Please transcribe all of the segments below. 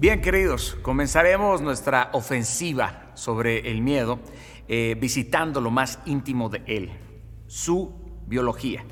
Bien, queridos, comenzaremos nuestra ofensiva sobre el miedo eh, visitando lo más íntimo de él, su biología.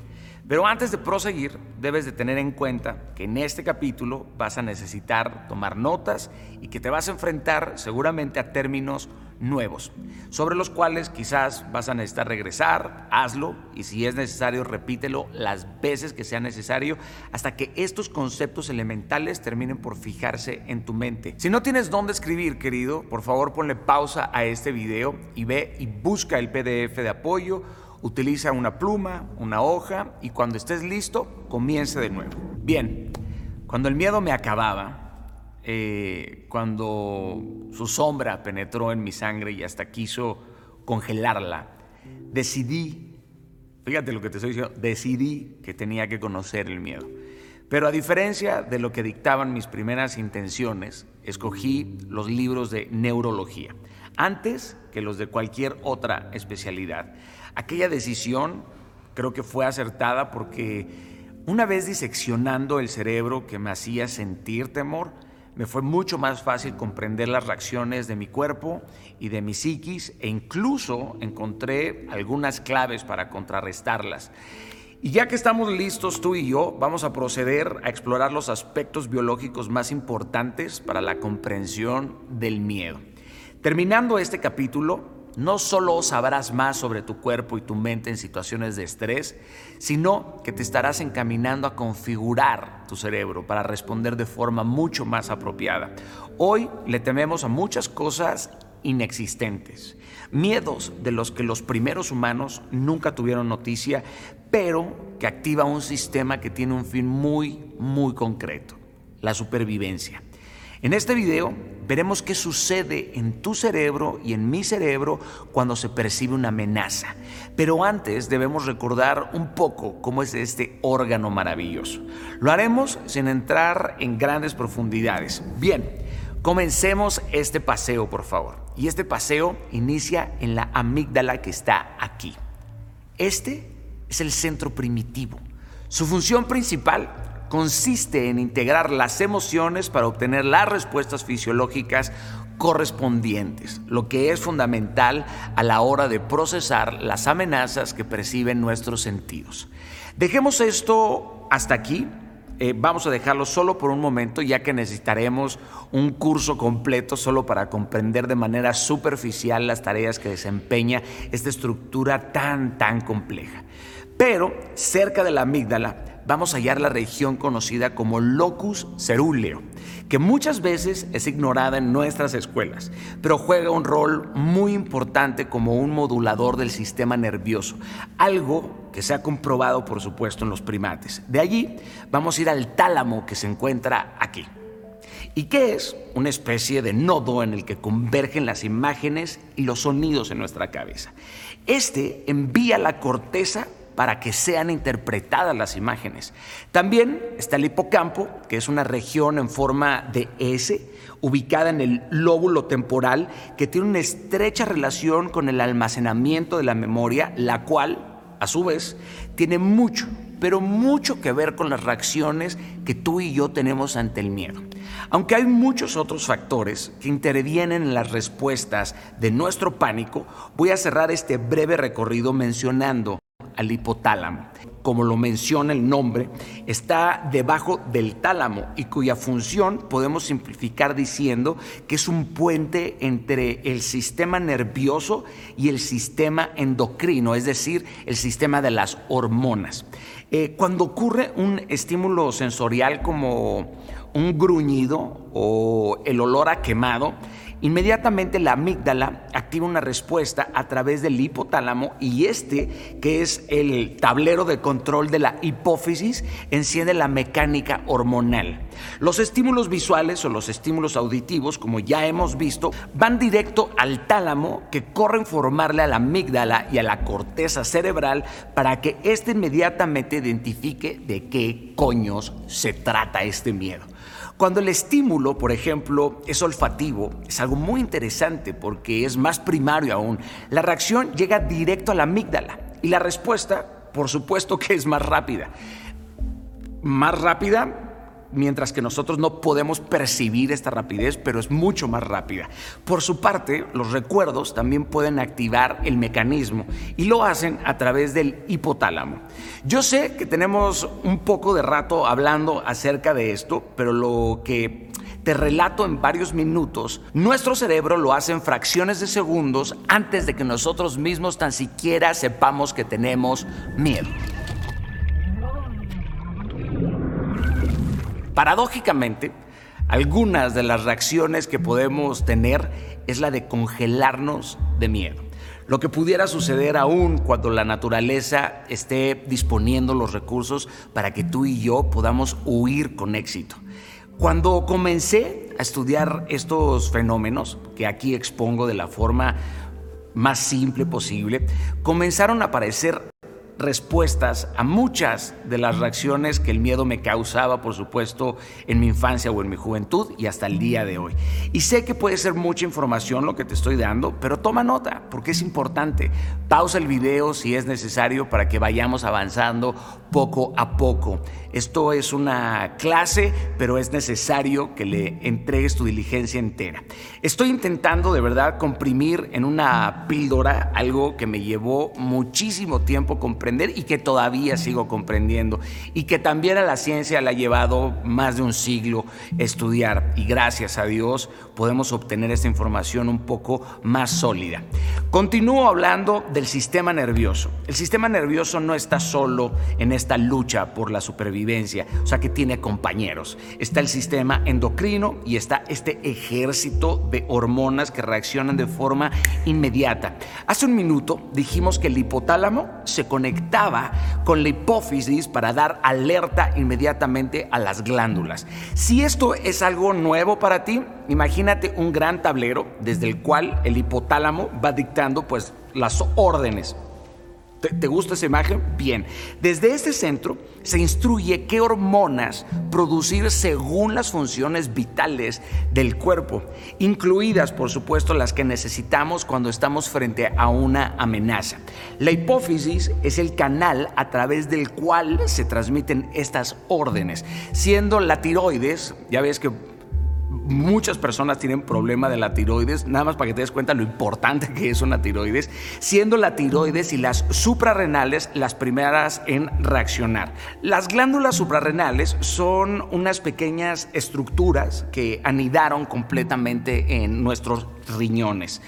Pero antes de proseguir, debes de tener en cuenta que en este capítulo vas a necesitar tomar notas y que te vas a enfrentar seguramente a términos nuevos, sobre los cuales quizás vas a necesitar regresar, hazlo y si es necesario repítelo las veces que sea necesario hasta que estos conceptos elementales terminen por fijarse en tu mente. Si no tienes dónde escribir, querido, por favor ponle pausa a este video y ve y busca el PDF de apoyo utiliza una pluma, una hoja y cuando estés listo, comience de nuevo. Bien, cuando el miedo me acababa, eh, cuando su sombra penetró en mi sangre y hasta quiso congelarla, decidí, fíjate lo que te estoy diciendo, decidí que tenía que conocer el miedo. Pero a diferencia de lo que dictaban mis primeras intenciones, escogí los libros de neurología, antes que los de cualquier otra especialidad. Aquella decisión creo que fue acertada porque una vez diseccionando el cerebro que me hacía sentir temor, me fue mucho más fácil comprender las reacciones de mi cuerpo y de mi psiquis e incluso encontré algunas claves para contrarrestarlas. Y ya que estamos listos tú y yo, vamos a proceder a explorar los aspectos biológicos más importantes para la comprensión del miedo. Terminando este capítulo, no solo sabrás más sobre tu cuerpo y tu mente en situaciones de estrés, sino que te estarás encaminando a configurar tu cerebro para responder de forma mucho más apropiada. Hoy le tememos a muchas cosas inexistentes, miedos de los que los primeros humanos nunca tuvieron noticia, pero que activa un sistema que tiene un fin muy, muy concreto, la supervivencia. En este video veremos qué sucede en tu cerebro y en mi cerebro cuando se percibe una amenaza. Pero antes debemos recordar un poco cómo es este órgano maravilloso. Lo haremos sin entrar en grandes profundidades. Bien, comencemos este paseo, por favor. Y este paseo inicia en la amígdala que está aquí. Este es el centro primitivo. Su función principal consiste en integrar las emociones para obtener las respuestas fisiológicas correspondientes, lo que es fundamental a la hora de procesar las amenazas que perciben nuestros sentidos. Dejemos esto hasta aquí. Eh, vamos a dejarlo solo por un momento, ya que necesitaremos un curso completo solo para comprender de manera superficial las tareas que desempeña esta estructura tan, tan compleja. Pero cerca de la amígdala vamos a hallar la región conocida como locus cerúleo, que muchas veces es ignorada en nuestras escuelas, pero juega un rol muy importante como un modulador del sistema nervioso, algo que se ha comprobado por supuesto en los primates. De allí vamos a ir al tálamo que se encuentra aquí. ¿Y qué es? Una especie de nodo en el que convergen las imágenes y los sonidos en nuestra cabeza. Este envía la corteza para que sean interpretadas las imágenes. También está el hipocampo, que es una región en forma de S, ubicada en el lóbulo temporal, que tiene una estrecha relación con el almacenamiento de la memoria, la cual, a su vez, tiene mucho, pero mucho que ver con las reacciones que tú y yo tenemos ante el miedo. Aunque hay muchos otros factores que intervienen en las respuestas de nuestro pánico, voy a cerrar este breve recorrido mencionando al hipotálamo. Como lo menciona el nombre, está debajo del tálamo y cuya función podemos simplificar diciendo que es un puente entre el sistema nervioso y el sistema endocrino, es decir, el sistema de las hormonas. Eh, cuando ocurre un estímulo sensorial como un gruñido o el olor a quemado, Inmediatamente la amígdala activa una respuesta a través del hipotálamo y este, que es el tablero de control de la hipófisis, enciende la mecánica hormonal. Los estímulos visuales o los estímulos auditivos, como ya hemos visto, van directo al tálamo que corre a informarle a la amígdala y a la corteza cerebral para que éste inmediatamente identifique de qué coños se trata este miedo. Cuando el estímulo, por ejemplo, es olfativo, es algo muy interesante porque es más primario aún. La reacción llega directo a la amígdala y la respuesta, por supuesto que es más rápida. Más rápida mientras que nosotros no podemos percibir esta rapidez, pero es mucho más rápida. Por su parte, los recuerdos también pueden activar el mecanismo y lo hacen a través del hipotálamo. Yo sé que tenemos un poco de rato hablando acerca de esto, pero lo que te relato en varios minutos, nuestro cerebro lo hace en fracciones de segundos antes de que nosotros mismos tan siquiera sepamos que tenemos miedo. Paradójicamente, algunas de las reacciones que podemos tener es la de congelarnos de miedo. Lo que pudiera suceder aún cuando la naturaleza esté disponiendo los recursos para que tú y yo podamos huir con éxito. Cuando comencé a estudiar estos fenómenos, que aquí expongo de la forma más simple posible, comenzaron a aparecer respuestas a muchas de las reacciones que el miedo me causaba, por supuesto, en mi infancia o en mi juventud y hasta el día de hoy. Y sé que puede ser mucha información lo que te estoy dando, pero toma nota porque es importante. Pausa el video si es necesario para que vayamos avanzando poco a poco. Esto es una clase, pero es necesario que le entregues tu diligencia entera. Estoy intentando de verdad comprimir en una píldora algo que me llevó muchísimo tiempo comprender y que todavía sigo comprendiendo y que también a la ciencia le ha llevado más de un siglo estudiar y gracias a Dios podemos obtener esta información un poco más sólida. Continúo hablando del sistema nervioso. El sistema nervioso no está solo en esta lucha por la supervivencia o sea que tiene compañeros. Está el sistema endocrino y está este ejército de hormonas que reaccionan de forma inmediata. Hace un minuto dijimos que el hipotálamo se conectaba con la hipófisis para dar alerta inmediatamente a las glándulas. Si esto es algo nuevo para ti, imagínate un gran tablero desde el cual el hipotálamo va dictando pues las órdenes ¿Te, gusta esa imagen? Bien. Desde este centro se instruye qué hormonas producir según las funciones vitales del cuerpo, incluidas, por supuesto, las que necesitamos cuando estamos frente a una amenaza. La hipófisis es el canal a través del cual se transmiten estas órdenes, siendo la tiroides, ya ves que muchas personas tienen problema de la tiroides, nada más para que te des cuenta lo importante que es una tiroides, siendo la tiroides y las suprarrenales las primeras en reaccionar. Las glándulas suprarrenales son unas pequeñas estructuras que anidaron completamente en nuestros riñones.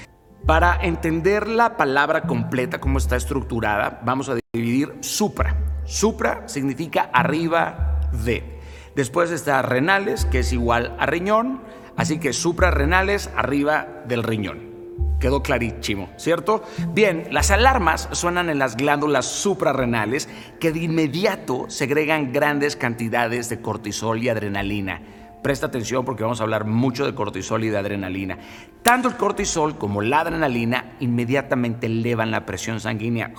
Para entender la palabra completa, cómo está estructurada, vamos a dividir supra. Supra significa arriba de. Después está renales, que es igual a riñón, así que suprarrenales arriba del riñón. Quedó clarísimo, ¿cierto? Bien, las alarmas suenan en las glándulas suprarrenales que de inmediato segregan grandes cantidades de cortisol y adrenalina. Presta atención porque vamos a hablar mucho de cortisol y de adrenalina. Tanto el cortisol como la adrenalina inmediatamente elevan la presión sanguínea,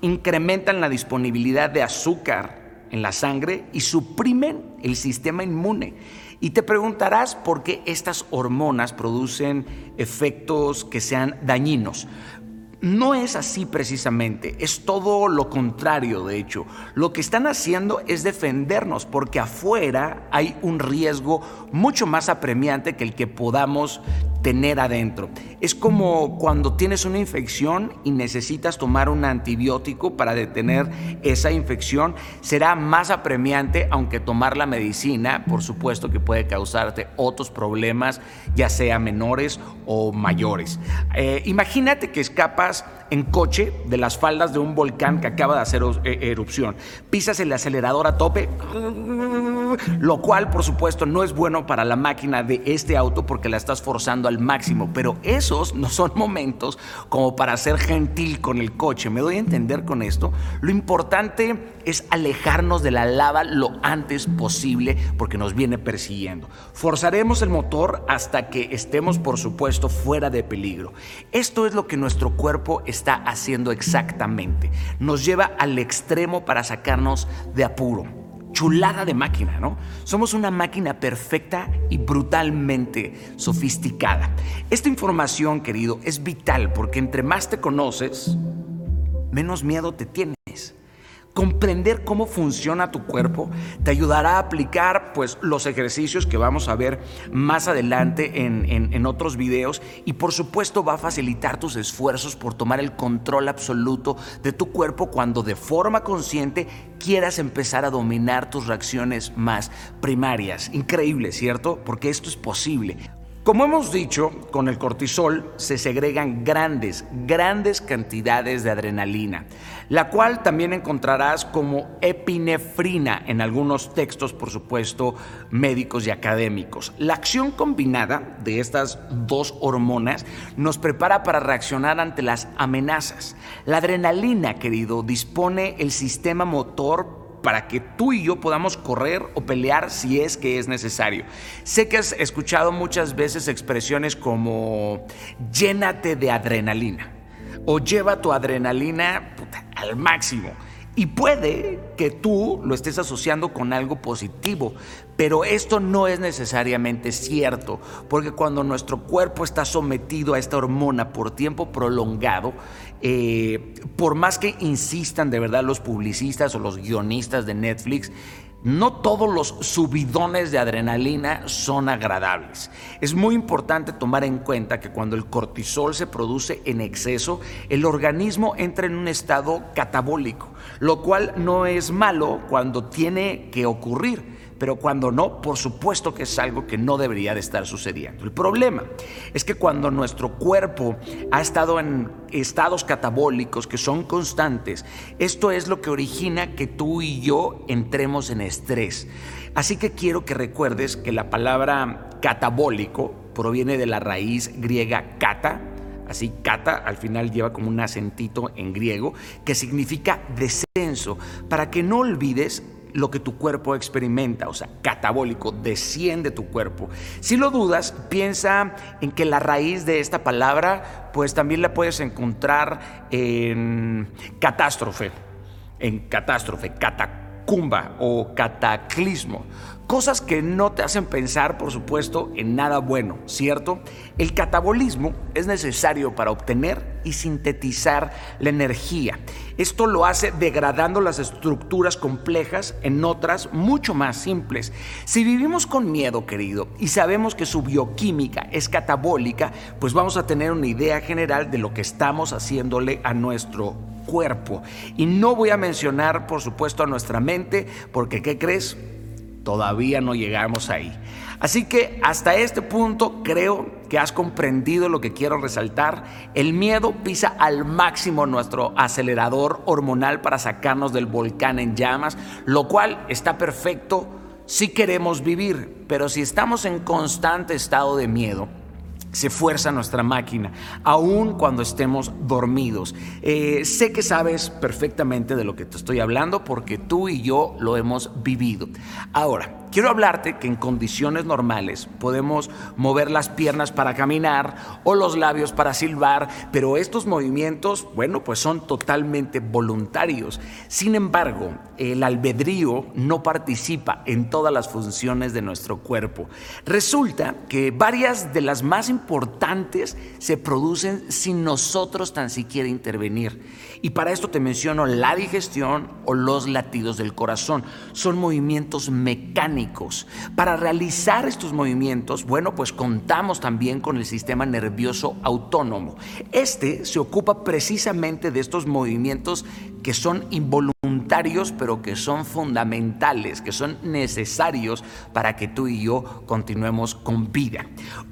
incrementan la disponibilidad de azúcar en la sangre y suprimen el sistema inmune. Y te preguntarás por qué estas hormonas producen efectos que sean dañinos. No es así precisamente, es todo lo contrario, de hecho. Lo que están haciendo es defendernos porque afuera hay un riesgo mucho más apremiante que el que podamos tener adentro. Es como cuando tienes una infección y necesitas tomar un antibiótico para detener esa infección. Será más apremiante, aunque tomar la medicina, por supuesto que puede causarte otros problemas, ya sea menores o mayores. Eh, imagínate que escapas paz en coche de las faldas de un volcán que acaba de hacer eh, erupción. Pisas el acelerador a tope, lo cual por supuesto no es bueno para la máquina de este auto porque la estás forzando al máximo, pero esos no son momentos como para ser gentil con el coche. ¿Me doy a entender con esto? Lo importante es alejarnos de la lava lo antes posible porque nos viene persiguiendo. Forzaremos el motor hasta que estemos por supuesto fuera de peligro. Esto es lo que nuestro cuerpo está está haciendo exactamente. Nos lleva al extremo para sacarnos de apuro. Chulada de máquina, ¿no? Somos una máquina perfecta y brutalmente sofisticada. Esta información, querido, es vital porque entre más te conoces, menos miedo te tienes. Comprender cómo funciona tu cuerpo te ayudará a aplicar pues, los ejercicios que vamos a ver más adelante en, en otros videos y por supuesto va a facilitar tus esfuerzos por tomar el control absoluto de tu cuerpo cuando de forma consciente quieras empezar a dominar tus reacciones más primarias. Increíble, ¿cierto? Porque esto es posible. Como hemos dicho, con el cortisol se segregan grandes, grandes cantidades de adrenalina, la cual también encontrarás como epinefrina en algunos textos, por supuesto, médicos y académicos. La acción combinada de estas dos hormonas nos prepara para reaccionar ante las amenazas. La adrenalina, querido, dispone el sistema motor para que tú y yo podamos correr o pelear si es que es necesario. Sé que has escuchado muchas veces expresiones como llénate de adrenalina o lleva tu adrenalina al máximo. Y puede que tú lo estés asociando con algo positivo, pero esto no es necesariamente cierto, porque cuando nuestro cuerpo está sometido a esta hormona por tiempo prolongado, eh, por más que insistan de verdad los publicistas o los guionistas de Netflix, no todos los subidones de adrenalina son agradables. Es muy importante tomar en cuenta que cuando el cortisol se produce en exceso, el organismo entra en un estado catabólico, lo cual no es malo cuando tiene que ocurrir pero cuando no, por supuesto que es algo que no debería de estar sucediendo. El problema es que cuando nuestro cuerpo ha estado en estados catabólicos que son constantes, esto es lo que origina que tú y yo entremos en estrés. Así que quiero que recuerdes que la palabra catabólico proviene de la raíz griega kata, Así, kata al final lleva como un acentito en griego que significa descenso, para que no olvides lo que tu cuerpo experimenta, o sea, catabólico, desciende tu cuerpo. Si lo dudas, piensa en que la raíz de esta palabra, pues también la puedes encontrar en catástrofe, en catástrofe, catacumba o cataclismo. Cosas que no te hacen pensar, por supuesto, en nada bueno, ¿cierto? El catabolismo es necesario para obtener y sintetizar la energía. Esto lo hace degradando las estructuras complejas en otras mucho más simples. Si vivimos con miedo, querido, y sabemos que su bioquímica es catabólica, pues vamos a tener una idea general de lo que estamos haciéndole a nuestro cuerpo. Y no voy a mencionar, por supuesto, a nuestra mente, porque ¿qué crees? Todavía no llegamos ahí. Así que hasta este punto creo que has comprendido lo que quiero resaltar. El miedo pisa al máximo nuestro acelerador hormonal para sacarnos del volcán en llamas, lo cual está perfecto si queremos vivir, pero si estamos en constante estado de miedo, se fuerza nuestra máquina, aun cuando estemos dormidos. Eh, sé que sabes perfectamente de lo que te estoy hablando porque tú y yo lo hemos vivido. Ahora, quiero hablarte que en condiciones normales podemos mover las piernas para caminar o los labios para silbar, pero estos movimientos, bueno, pues son totalmente voluntarios. Sin embargo, el albedrío no participa en todas las funciones de nuestro cuerpo. Resulta que varias de las más importantes se producen sin nosotros tan siquiera intervenir. Y para esto te menciono la digestión o los latidos del corazón. Son movimientos mecánicos. Para realizar estos movimientos, bueno, pues contamos también con el sistema nervioso autónomo. Este se ocupa precisamente de estos movimientos que son involuntarios, pero que son fundamentales, que son necesarios para que tú y yo continuemos con vida.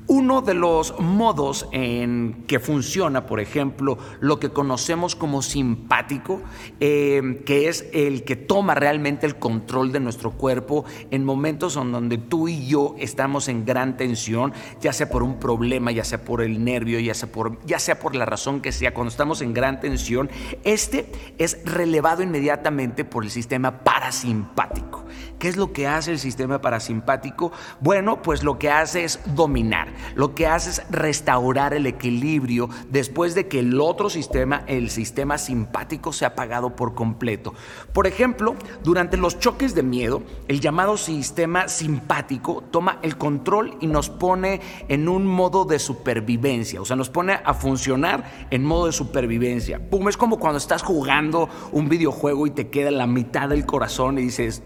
Uno de los modos en que funciona, por ejemplo, lo que conocemos como simpático, eh, que es el que toma realmente el control de nuestro cuerpo en momentos en donde tú y yo estamos en gran tensión, ya sea por un problema, ya sea por el nervio, ya sea por, ya sea por la razón que sea, cuando estamos en gran tensión, este es relevado inmediatamente por el sistema parasimpático. ¿Qué es lo que hace el sistema parasimpático? Bueno, pues lo que hace es dominar, lo que hace es restaurar el equilibrio después de que el otro sistema, el sistema simpático, se ha apagado por completo. Por ejemplo, durante los choques de miedo, el llamado sistema simpático toma el control y nos pone en un modo de supervivencia, o sea, nos pone a funcionar en modo de supervivencia. Pum, es como cuando estás jugando un videojuego y te queda la mitad del corazón y dices,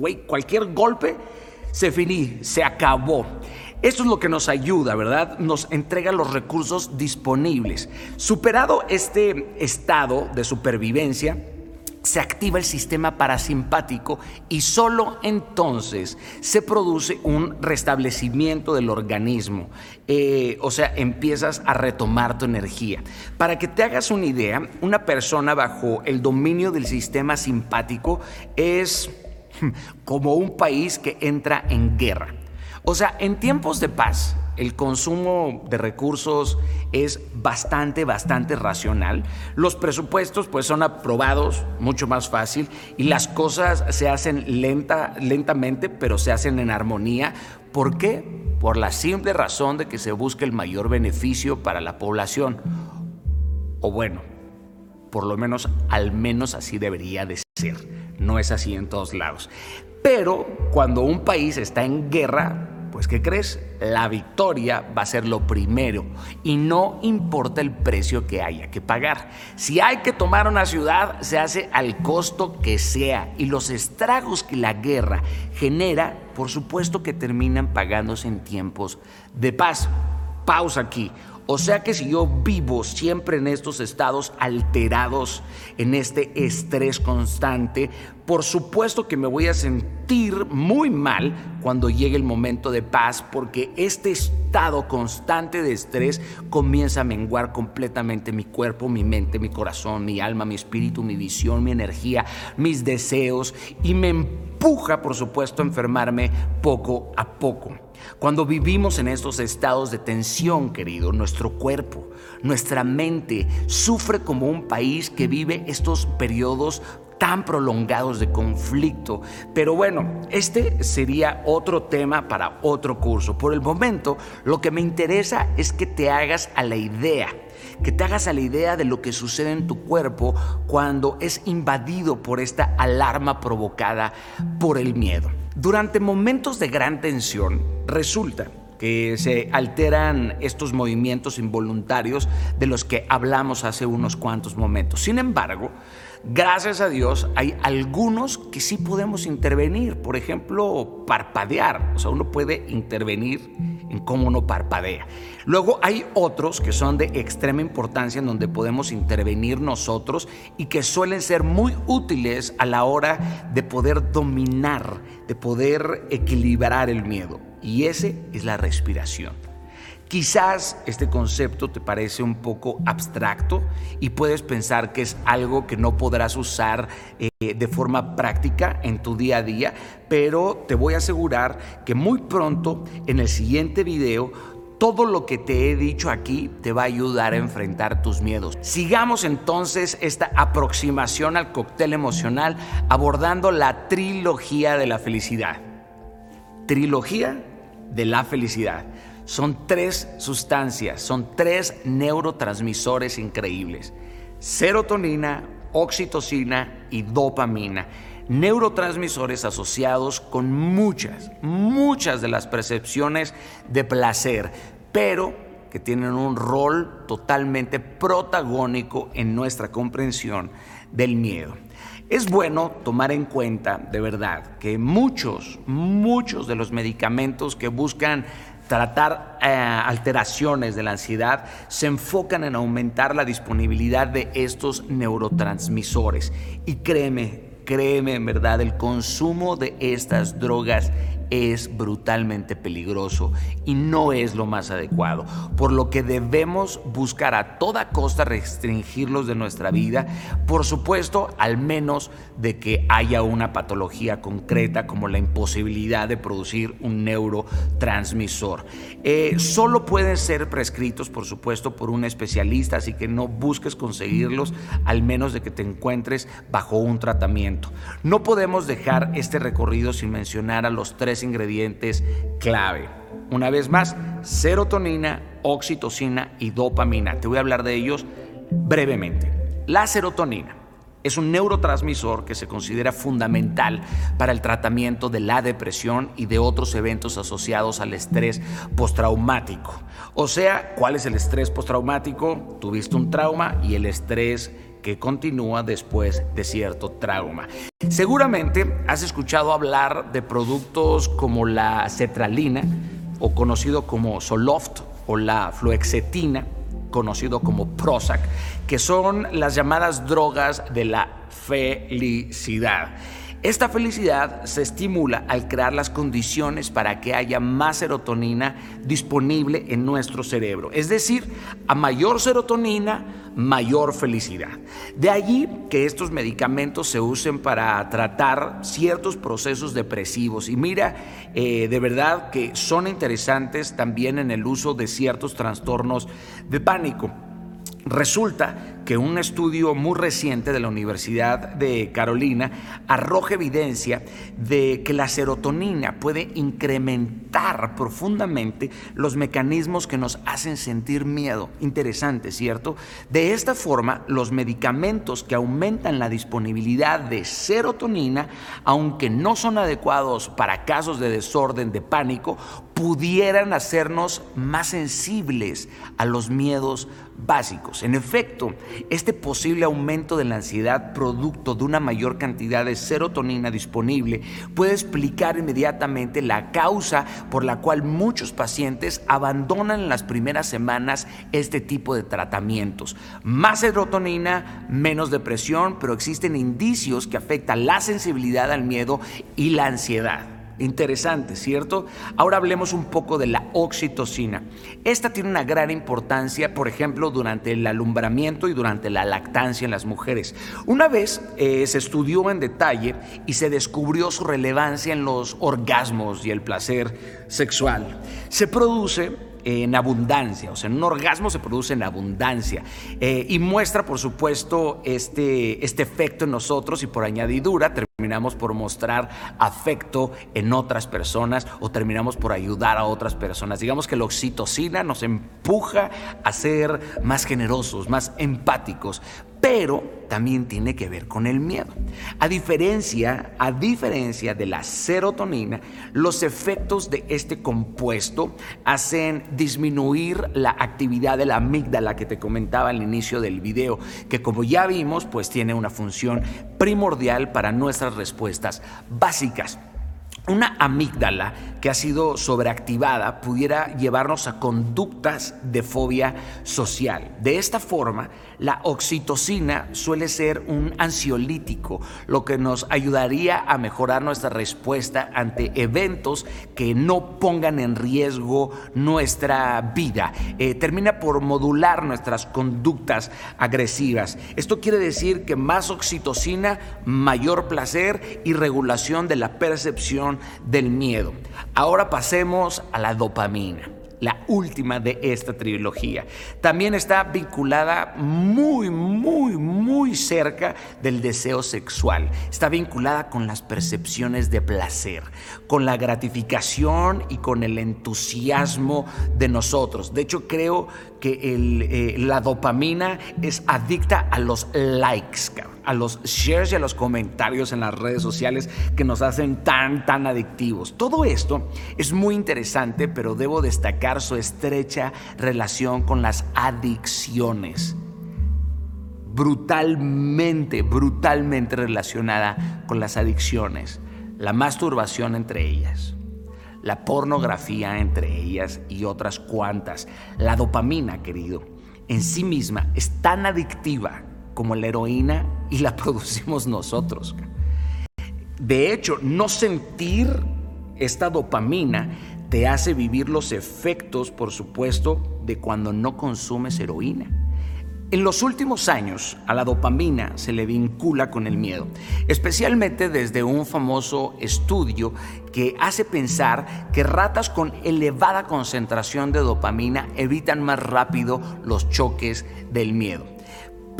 güey, cualquier golpe se finí, se acabó. Esto es lo que nos ayuda, ¿verdad? Nos entrega los recursos disponibles. Superado este estado de supervivencia, se activa el sistema parasimpático y solo entonces se produce un restablecimiento del organismo. Eh, o sea, empiezas a retomar tu energía. Para que te hagas una idea, una persona bajo el dominio del sistema simpático es como un país que entra en guerra. O sea, en tiempos de paz, el consumo de recursos es bastante, bastante racional. Los presupuestos pues son aprobados mucho más fácil y las cosas se hacen lenta, lentamente, pero se hacen en armonía. ¿Por qué? Por la simple razón de que se busca el mayor beneficio para la población. O bueno, por lo menos, al menos así debería de ser. No es así en todos lados. Pero cuando un país está en guerra, pues ¿qué crees? La victoria va a ser lo primero y no importa el precio que haya que pagar. Si hay que tomar una ciudad, se hace al costo que sea y los estragos que la guerra genera, por supuesto que terminan pagándose en tiempos de paz. Pausa aquí. O sea que si yo vivo siempre en estos estados alterados, en este estrés constante, por supuesto que me voy a sentir muy mal cuando llegue el momento de paz, porque este estado constante de estrés comienza a menguar completamente mi cuerpo, mi mente, mi corazón, mi alma, mi espíritu, mi visión, mi energía, mis deseos y me empuja, por supuesto, a enfermarme poco a poco. Cuando vivimos en estos estados de tensión, querido, nuestro cuerpo, nuestra mente sufre como un país que vive estos periodos tan prolongados de conflicto. Pero bueno, este sería otro tema para otro curso. Por el momento, lo que me interesa es que te hagas a la idea, que te hagas a la idea de lo que sucede en tu cuerpo cuando es invadido por esta alarma provocada por el miedo. Durante momentos de gran tensión, resulta que se alteran estos movimientos involuntarios de los que hablamos hace unos cuantos momentos. Sin embargo, gracias a Dios hay algunos que sí podemos intervenir. Por ejemplo, parpadear. O sea, uno puede intervenir en cómo uno parpadea. Luego hay otros que son de extrema importancia en donde podemos intervenir nosotros y que suelen ser muy útiles a la hora de poder dominar, de poder equilibrar el miedo y ese es la respiración. Quizás este concepto te parece un poco abstracto y puedes pensar que es algo que no podrás usar eh, de forma práctica en tu día a día, pero te voy a asegurar que muy pronto en el siguiente video todo lo que te he dicho aquí te va a ayudar a enfrentar tus miedos. Sigamos entonces esta aproximación al cóctel emocional abordando la trilogía de la felicidad. Trilogía de la felicidad. Son tres sustancias, son tres neurotransmisores increíbles. Serotonina, oxitocina y dopamina. Neurotransmisores asociados con muchas, muchas de las percepciones de placer, pero que tienen un rol totalmente protagónico en nuestra comprensión del miedo. Es bueno tomar en cuenta, de verdad, que muchos, muchos de los medicamentos que buscan tratar eh, alteraciones de la ansiedad se enfocan en aumentar la disponibilidad de estos neurotransmisores. Y créeme, créeme en verdad, el consumo de estas drogas es brutalmente peligroso y no es lo más adecuado, por lo que debemos buscar a toda costa restringirlos de nuestra vida, por supuesto, al menos de que haya una patología concreta como la imposibilidad de producir un neurotransmisor. Eh, solo pueden ser prescritos, por supuesto, por un especialista, así que no busques conseguirlos al menos de que te encuentres bajo un tratamiento. No podemos dejar este recorrido sin mencionar a los tres ingredientes clave. Una vez más, serotonina, oxitocina y dopamina. Te voy a hablar de ellos brevemente. La serotonina es un neurotransmisor que se considera fundamental para el tratamiento de la depresión y de otros eventos asociados al estrés postraumático. O sea, ¿cuál es el estrés postraumático? Tuviste un trauma y el estrés que continúa después de cierto trauma. Seguramente has escuchado hablar de productos como la cetralina, o conocido como Soloft, o la fluoxetina, conocido como Prozac, que son las llamadas drogas de la felicidad. Esta felicidad se estimula al crear las condiciones para que haya más serotonina disponible en nuestro cerebro. Es decir, a mayor serotonina, mayor felicidad. De allí que estos medicamentos se usen para tratar ciertos procesos depresivos. Y mira, eh, de verdad que son interesantes también en el uso de ciertos trastornos de pánico. Resulta que un estudio muy reciente de la Universidad de Carolina arroja evidencia de que la serotonina puede incrementar profundamente los mecanismos que nos hacen sentir miedo. Interesante, ¿cierto? De esta forma, los medicamentos que aumentan la disponibilidad de serotonina, aunque no son adecuados para casos de desorden de pánico, pudieran hacernos más sensibles a los miedos básicos. En efecto, este posible aumento de la ansiedad producto de una mayor cantidad de serotonina disponible puede explicar inmediatamente la causa por la cual muchos pacientes abandonan en las primeras semanas este tipo de tratamientos. Más serotonina, menos depresión, pero existen indicios que afectan la sensibilidad al miedo y la ansiedad. Interesante, ¿cierto? Ahora hablemos un poco de la oxitocina. Esta tiene una gran importancia, por ejemplo, durante el alumbramiento y durante la lactancia en las mujeres. Una vez eh, se estudió en detalle y se descubrió su relevancia en los orgasmos y el placer sexual. Se produce en abundancia, o sea, un orgasmo se produce en abundancia eh, y muestra, por supuesto, este, este efecto en nosotros y por añadidura terminamos por mostrar afecto en otras personas o terminamos por ayudar a otras personas. Digamos que la oxitocina nos empuja a ser más generosos, más empáticos, pero también tiene que ver con el miedo. A diferencia, a diferencia de la serotonina, los efectos de este compuesto hacen disminuir la actividad de la amígdala que te comentaba al inicio del video, que como ya vimos, pues tiene una función primordial para nuestras respuestas básicas. Una amígdala que ha sido sobreactivada pudiera llevarnos a conductas de fobia social. De esta forma, la oxitocina suele ser un ansiolítico, lo que nos ayudaría a mejorar nuestra respuesta ante eventos que no pongan en riesgo nuestra vida. Eh, termina por modular nuestras conductas agresivas. Esto quiere decir que más oxitocina, mayor placer y regulación de la percepción del miedo. Ahora pasemos a la dopamina la última de esta trilogía. También está vinculada muy, muy, muy cerca del deseo sexual. Está vinculada con las percepciones de placer, con la gratificación y con el entusiasmo de nosotros. De hecho, creo que eh, la dopamina es adicta a los likes, a los shares y a los comentarios en las redes sociales que nos hacen tan, tan adictivos. Todo esto es muy interesante, pero debo destacar su estrecha relación con las adicciones. Brutalmente, brutalmente relacionada con las adicciones. La masturbación entre ellas la pornografía entre ellas y otras cuantas. La dopamina, querido, en sí misma es tan adictiva como la heroína y la producimos nosotros. De hecho, no sentir esta dopamina te hace vivir los efectos, por supuesto, de cuando no consumes heroína. En los últimos años, a la dopamina se le vincula con el miedo, especialmente desde un famoso estudio que hace pensar que ratas con elevada concentración de dopamina evitan más rápido los choques del miedo.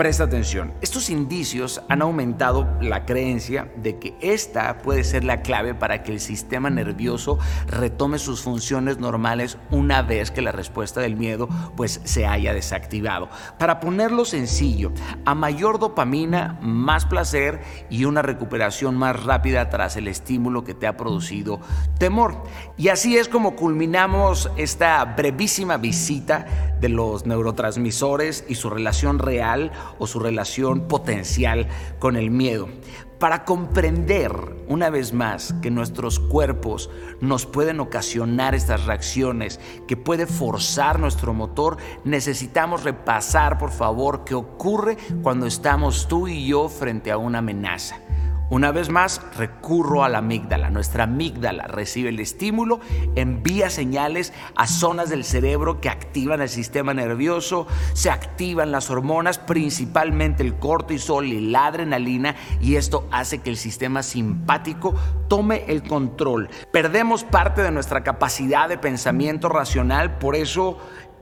Presta atención, estos indicios han aumentado la creencia de que esta puede ser la clave para que el sistema nervioso retome sus funciones normales una vez que la respuesta del miedo pues se haya desactivado. Para ponerlo sencillo, a mayor dopamina, más placer y una recuperación más rápida tras el estímulo que te ha producido temor. Y así es como culminamos esta brevísima visita de los neurotransmisores y su relación real o su relación potencial con el miedo. Para comprender una vez más que nuestros cuerpos nos pueden ocasionar estas reacciones, que puede forzar nuestro motor, necesitamos repasar por favor qué ocurre cuando estamos tú y yo frente a una amenaza. Una vez más, recurro a la amígdala. Nuestra amígdala recibe el estímulo, envía señales a zonas del cerebro que activan el sistema nervioso, se activan las hormonas, principalmente el cortisol y la adrenalina, y esto hace que el sistema simpático tome el control. Perdemos parte de nuestra capacidad de pensamiento racional, por eso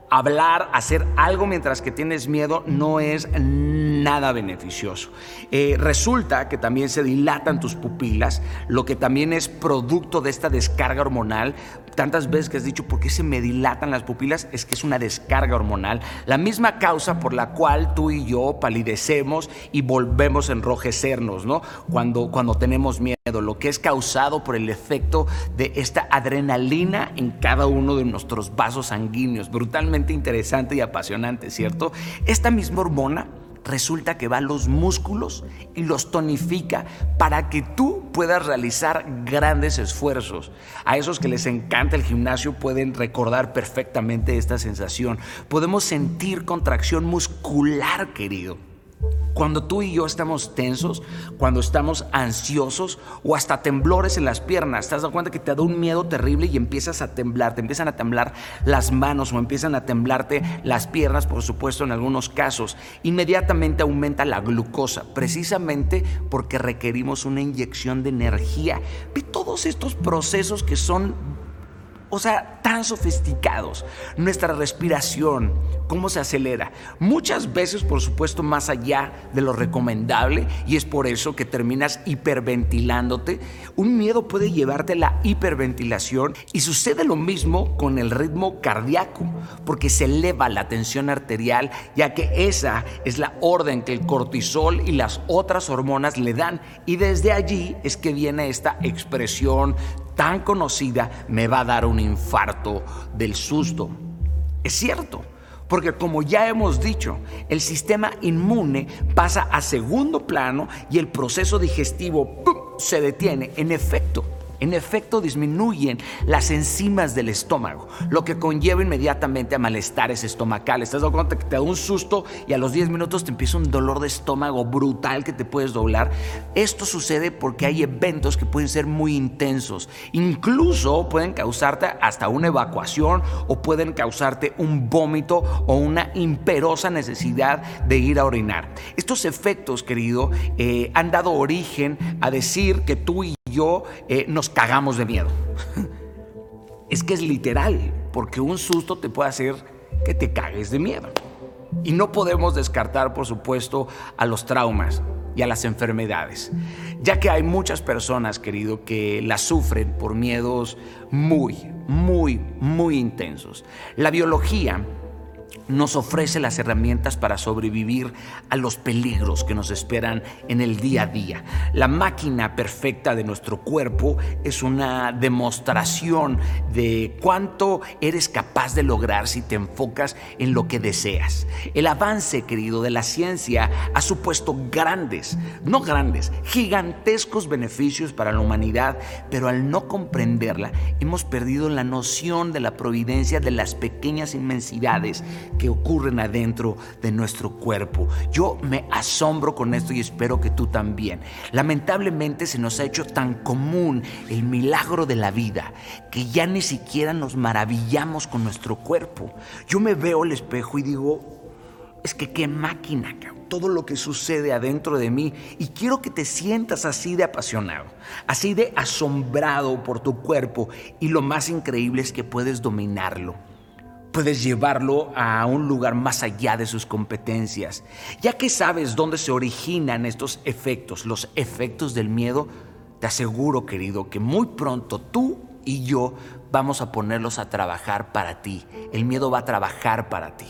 hablar, hacer algo mientras que tienes miedo no es nada beneficioso. Eh, resulta que también se dilatan tus pupilas, lo que también es producto de esta descarga hormonal. Tantas veces que has dicho, ¿por qué se me dilatan las pupilas? Es que es una descarga hormonal. La misma causa por la cual tú y yo palidecemos y volvemos a enrojecernos, ¿no? Cuando, cuando tenemos miedo, lo que es causado por el efecto de esta adrenalina en cada uno de nuestros vasos sanguíneos. Brutalmente interesante y apasionante, ¿cierto? Esta misma hormona resulta que va a los músculos y los tonifica para que tú puedas realizar grandes esfuerzos. A esos que les encanta el gimnasio pueden recordar perfectamente esta sensación. Podemos sentir contracción muscular, querido. Cuando tú y yo estamos tensos, cuando estamos ansiosos o hasta temblores en las piernas, te das cuenta que te da un miedo terrible y empiezas a temblar, te empiezan a temblar las manos o empiezan a temblarte las piernas, por supuesto, en algunos casos. Inmediatamente aumenta la glucosa, precisamente porque requerimos una inyección de energía. Ve todos estos procesos que son o sea, tan sofisticados. Nuestra respiración, cómo se acelera. Muchas veces, por supuesto, más allá de lo recomendable y es por eso que terminas hiperventilándote. Un miedo puede llevarte a la hiperventilación y sucede lo mismo con el ritmo cardíaco, porque se eleva la tensión arterial, ya que esa es la orden que el cortisol y las otras hormonas le dan. Y desde allí es que viene esta expresión tan conocida me va a dar un infarto del susto. Es cierto, porque como ya hemos dicho, el sistema inmune pasa a segundo plano y el proceso digestivo se detiene. En efecto, en efecto disminuyen las enzimas del estómago, lo que conlleva inmediatamente a malestares estomacales. Te has dado cuenta que te da un susto y a los 10 minutos te empieza un dolor de estómago brutal que te puedes doblar. Esto sucede porque hay eventos que pueden ser muy intensos. Incluso pueden causarte hasta una evacuación o pueden causarte un vómito o una imperosa necesidad de ir a orinar. Estos efectos, querido, eh, han dado origen a decir que tú y yo eh, nos cagamos de miedo. es que es literal, porque un susto te puede hacer que te cagues de miedo. Y no podemos descartar, por supuesto, a los traumas y a las enfermedades, ya que hay muchas personas, querido, que las sufren por miedos muy, muy, muy intensos. La biología nos ofrece las herramientas para sobrevivir a los peligros que nos esperan en el día a día. La máquina perfecta de nuestro cuerpo es una demostración de cuánto eres capaz de lograr si te enfocas en lo que deseas. El avance, querido, de la ciencia ha supuesto grandes, no grandes, gigantescos beneficios para la humanidad, pero al no comprenderla hemos perdido la noción de la providencia de las pequeñas inmensidades que ocurren adentro de nuestro cuerpo. Yo me asombro con esto y espero que tú también. Lamentablemente se nos ha hecho tan común el milagro de la vida que ya ni siquiera nos maravillamos con nuestro cuerpo. Yo me veo al espejo y digo, es que qué máquina, todo lo que sucede adentro de mí y quiero que te sientas así de apasionado, así de asombrado por tu cuerpo y lo más increíble es que puedes dominarlo. Puedes llevarlo a un lugar más allá de sus competencias. Ya que sabes dónde se originan estos efectos, los efectos del miedo, te aseguro, querido, que muy pronto tú y yo vamos a ponerlos a trabajar para ti. El miedo va a trabajar para ti.